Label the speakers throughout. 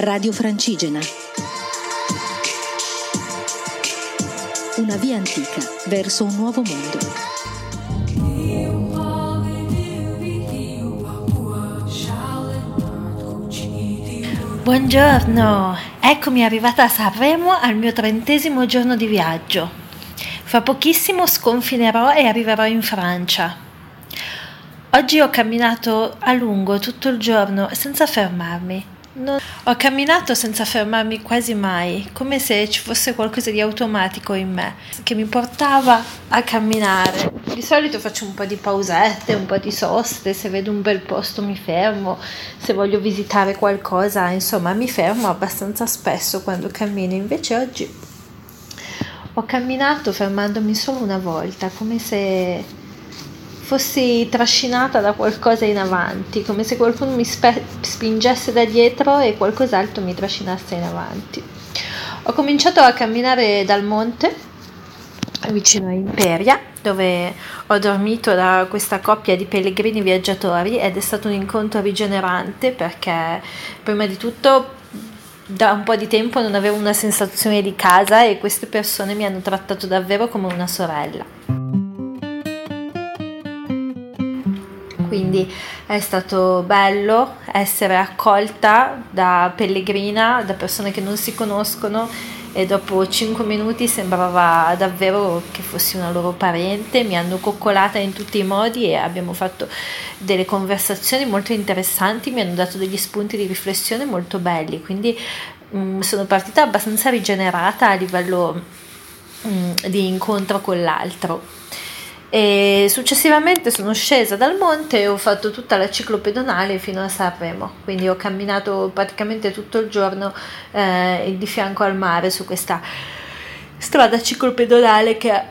Speaker 1: Radio Francigena. Una via antica verso un nuovo mondo.
Speaker 2: Buongiorno, eccomi arrivata a Sanremo al mio trentesimo giorno di viaggio. Fra pochissimo sconfinerò e arriverò in Francia. Oggi ho camminato a lungo tutto il giorno senza fermarmi. Non... Ho camminato senza fermarmi quasi mai, come se ci fosse qualcosa di automatico in me che mi portava a camminare. Di solito faccio un po' di pausette, un po' di soste, se vedo un bel posto mi fermo, se voglio visitare qualcosa, insomma mi fermo abbastanza spesso quando cammino, invece oggi ho camminato fermandomi solo una volta, come se fossi trascinata da qualcosa in avanti, come se qualcuno mi spe- spingesse da dietro e qualcos'altro mi trascinasse in avanti. Ho cominciato a camminare dal monte vicino a Imperia, dove ho dormito da questa coppia di pellegrini viaggiatori ed è stato un incontro rigenerante perché prima di tutto da un po' di tempo non avevo una sensazione di casa e queste persone mi hanno trattato davvero come una sorella. Quindi è stato bello essere accolta da pellegrina, da persone che non si conoscono e dopo 5 minuti sembrava davvero che fossi una loro parente, mi hanno coccolata in tutti i modi e abbiamo fatto delle conversazioni molto interessanti, mi hanno dato degli spunti di riflessione molto belli, quindi mh, mm, sono partita abbastanza rigenerata a livello mh, mm, di incontro con l'altro. E successivamente sono scesa dal monte e ho fatto tutta la ciclopedonale fino a Sanremo, quindi ho camminato praticamente tutto il giorno eh, di fianco al mare su questa strada ciclopedonale che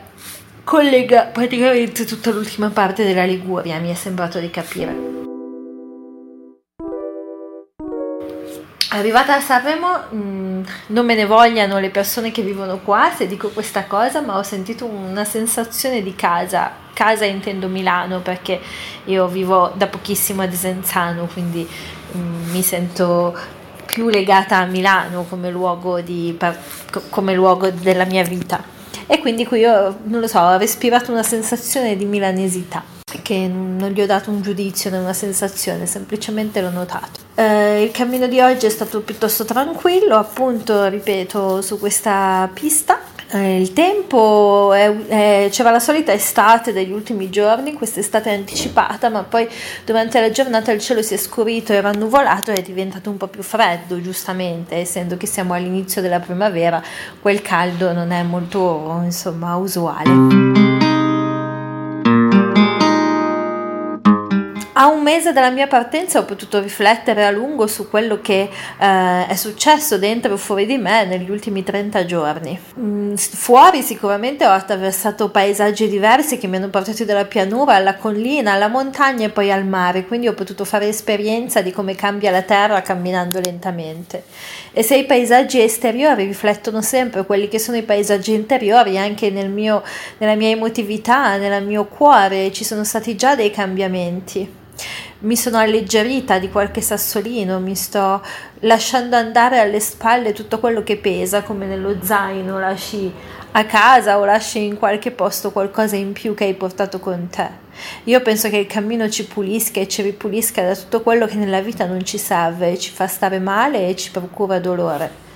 Speaker 2: collega praticamente tutta l'ultima parte della Liguria, mi è sembrato di capire. Arrivata a Sanremo, mm, non me ne vogliano le persone che vivono qua se dico questa cosa, ma ho sentito una sensazione di casa. Casa intendo Milano perché io vivo da pochissimo a Desenzano, quindi mm, mi sento più legata a Milano come luogo, di, come luogo della mia vita. E quindi qui io, non lo so, ho respirato una sensazione di milanesità che non gli ho dato un giudizio né una sensazione, semplicemente l'ho notato. Eh, il cammino di oggi è stato piuttosto tranquillo, appunto, ripeto, su questa pista. Eh, il tempo è, è, c'era la solita estate degli ultimi giorni, quest'estate anticipata, ma poi durante la giornata il cielo si è scurito e rannuvolato e è diventato un po' più freddo, giustamente, essendo che siamo all'inizio della primavera, quel caldo non è molto, insomma, usuale. Mese dalla mia partenza ho potuto riflettere a lungo su quello che eh, è successo dentro e fuori di me negli ultimi 30 giorni. Mm, fuori sicuramente ho attraversato paesaggi diversi che mi hanno portato dalla pianura alla collina, alla montagna e poi al mare, quindi ho potuto fare esperienza di come cambia la terra camminando lentamente. E se i paesaggi esteriori riflettono sempre quelli che sono i paesaggi interiori, anche nel mio, nella mia emotività, nel mio cuore ci sono stati già dei cambiamenti mi sono alleggerita di qualche sassolino, mi sto lasciando andare alle spalle tutto quello che pesa, come nello zaino lasci a casa o lasci in qualche posto qualcosa in più che hai portato con te. Io penso che il cammino ci pulisca e ci ripulisca da tutto quello che nella vita non ci serve, ci fa stare male e ci procura dolore.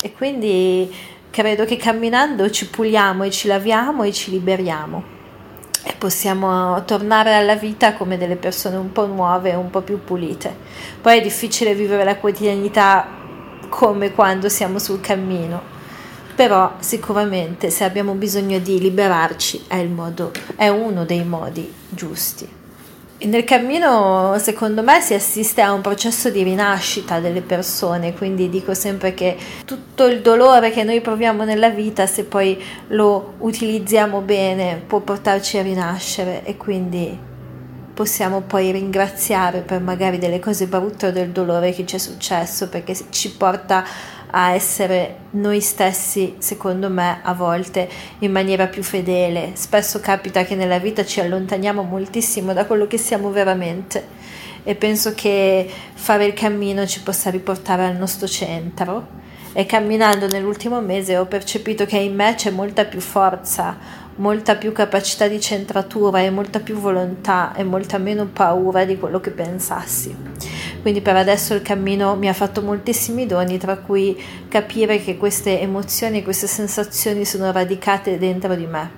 Speaker 2: E quindi credo che camminando ci puliamo e ci laviamo e ci liberiamo e possiamo tornare alla vita come delle persone un po' nuove, un po' più pulite. Poi è difficile vivere la quotidianità come quando siamo sul cammino, però sicuramente se abbiamo bisogno di liberarci è, modo, è uno dei modi giusti. Nel cammino, secondo me, si assiste a un processo di rinascita delle persone, quindi dico sempre che tutto il dolore che noi proviamo nella vita, se poi lo utilizziamo bene, può portarci a rinascere e quindi possiamo poi ringraziare per magari delle cose brutte o del dolore che ci è successo, perché ci porta a essere noi stessi, secondo me, a volte in maniera più fedele. Spesso capita che nella vita ci allontaniamo moltissimo da quello che siamo veramente
Speaker 3: e penso che fare il cammino ci possa riportare al nostro centro e camminando nell'ultimo mese ho percepito che in me c'è molta più forza, molta più capacità di centratura e molta più volontà e molta meno paura di quello che pensassi. Quindi per adesso il cammino mi ha fatto moltissimi doni, tra cui capire che queste emozioni, queste sensazioni sono radicate dentro di me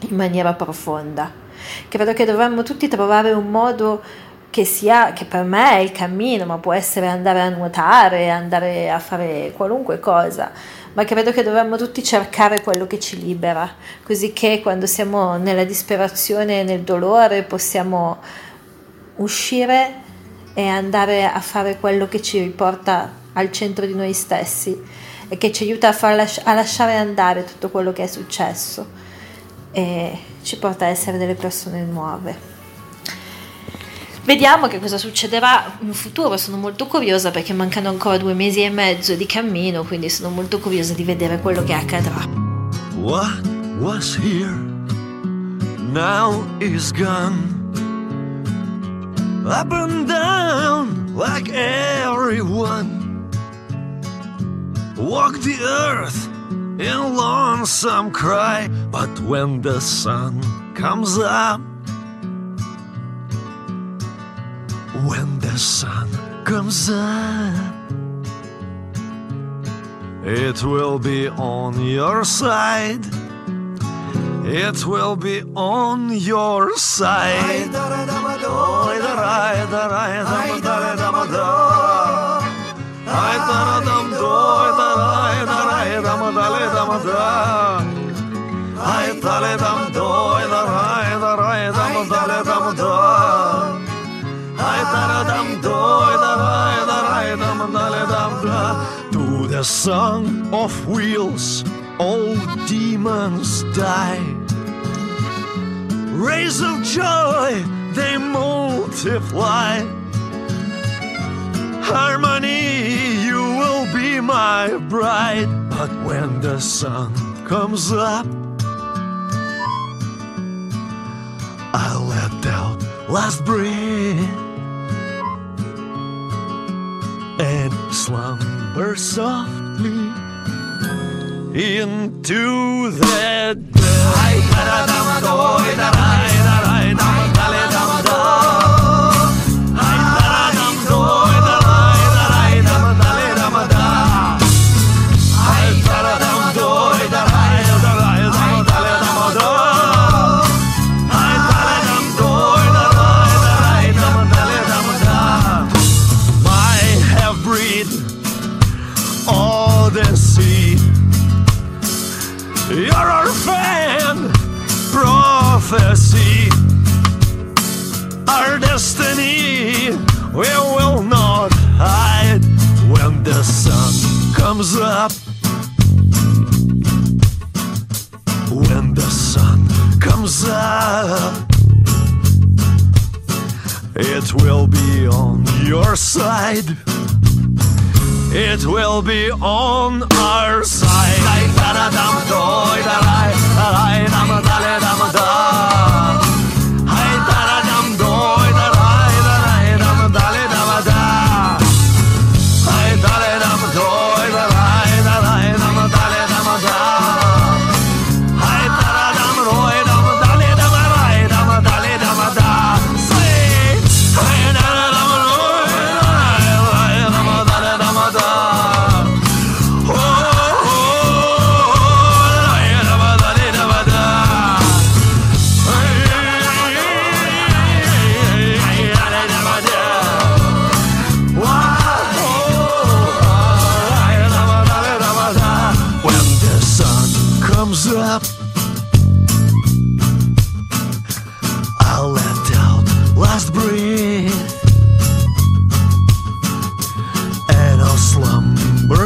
Speaker 3: in maniera profonda. Credo che dovremmo tutti trovare un modo che sia, che per me è il cammino, ma può essere andare a nuotare, andare a fare qualunque cosa, ma credo che dovremmo tutti cercare quello che ci libera, così che quando siamo nella disperazione nel dolore possiamo uscire e andare a fare quello che ci riporta al centro di noi stessi e che ci aiuta a, lasci- a lasciare andare tutto quello che è successo e ci porta a essere delle persone nuove. Vediamo che cosa succederà in futuro, sono molto curiosa perché mancano ancora due mesi e mezzo di cammino, quindi sono molto curiosa di vedere quello che accadrà. What was here now is gone. Up and down like everyone. Walk the earth in lonesome cry, but when the sun comes up. When the sun comes up. It will be on your side. It will be on your side. Song of wheels, all demons die. Rays of joy, they multiply. Harmony, you will be my bride. But when the sun comes up, I'll let out last breath. and slumber softly into the day. The sun comes up. When the sun comes up, it will be on your side. It will be on our side.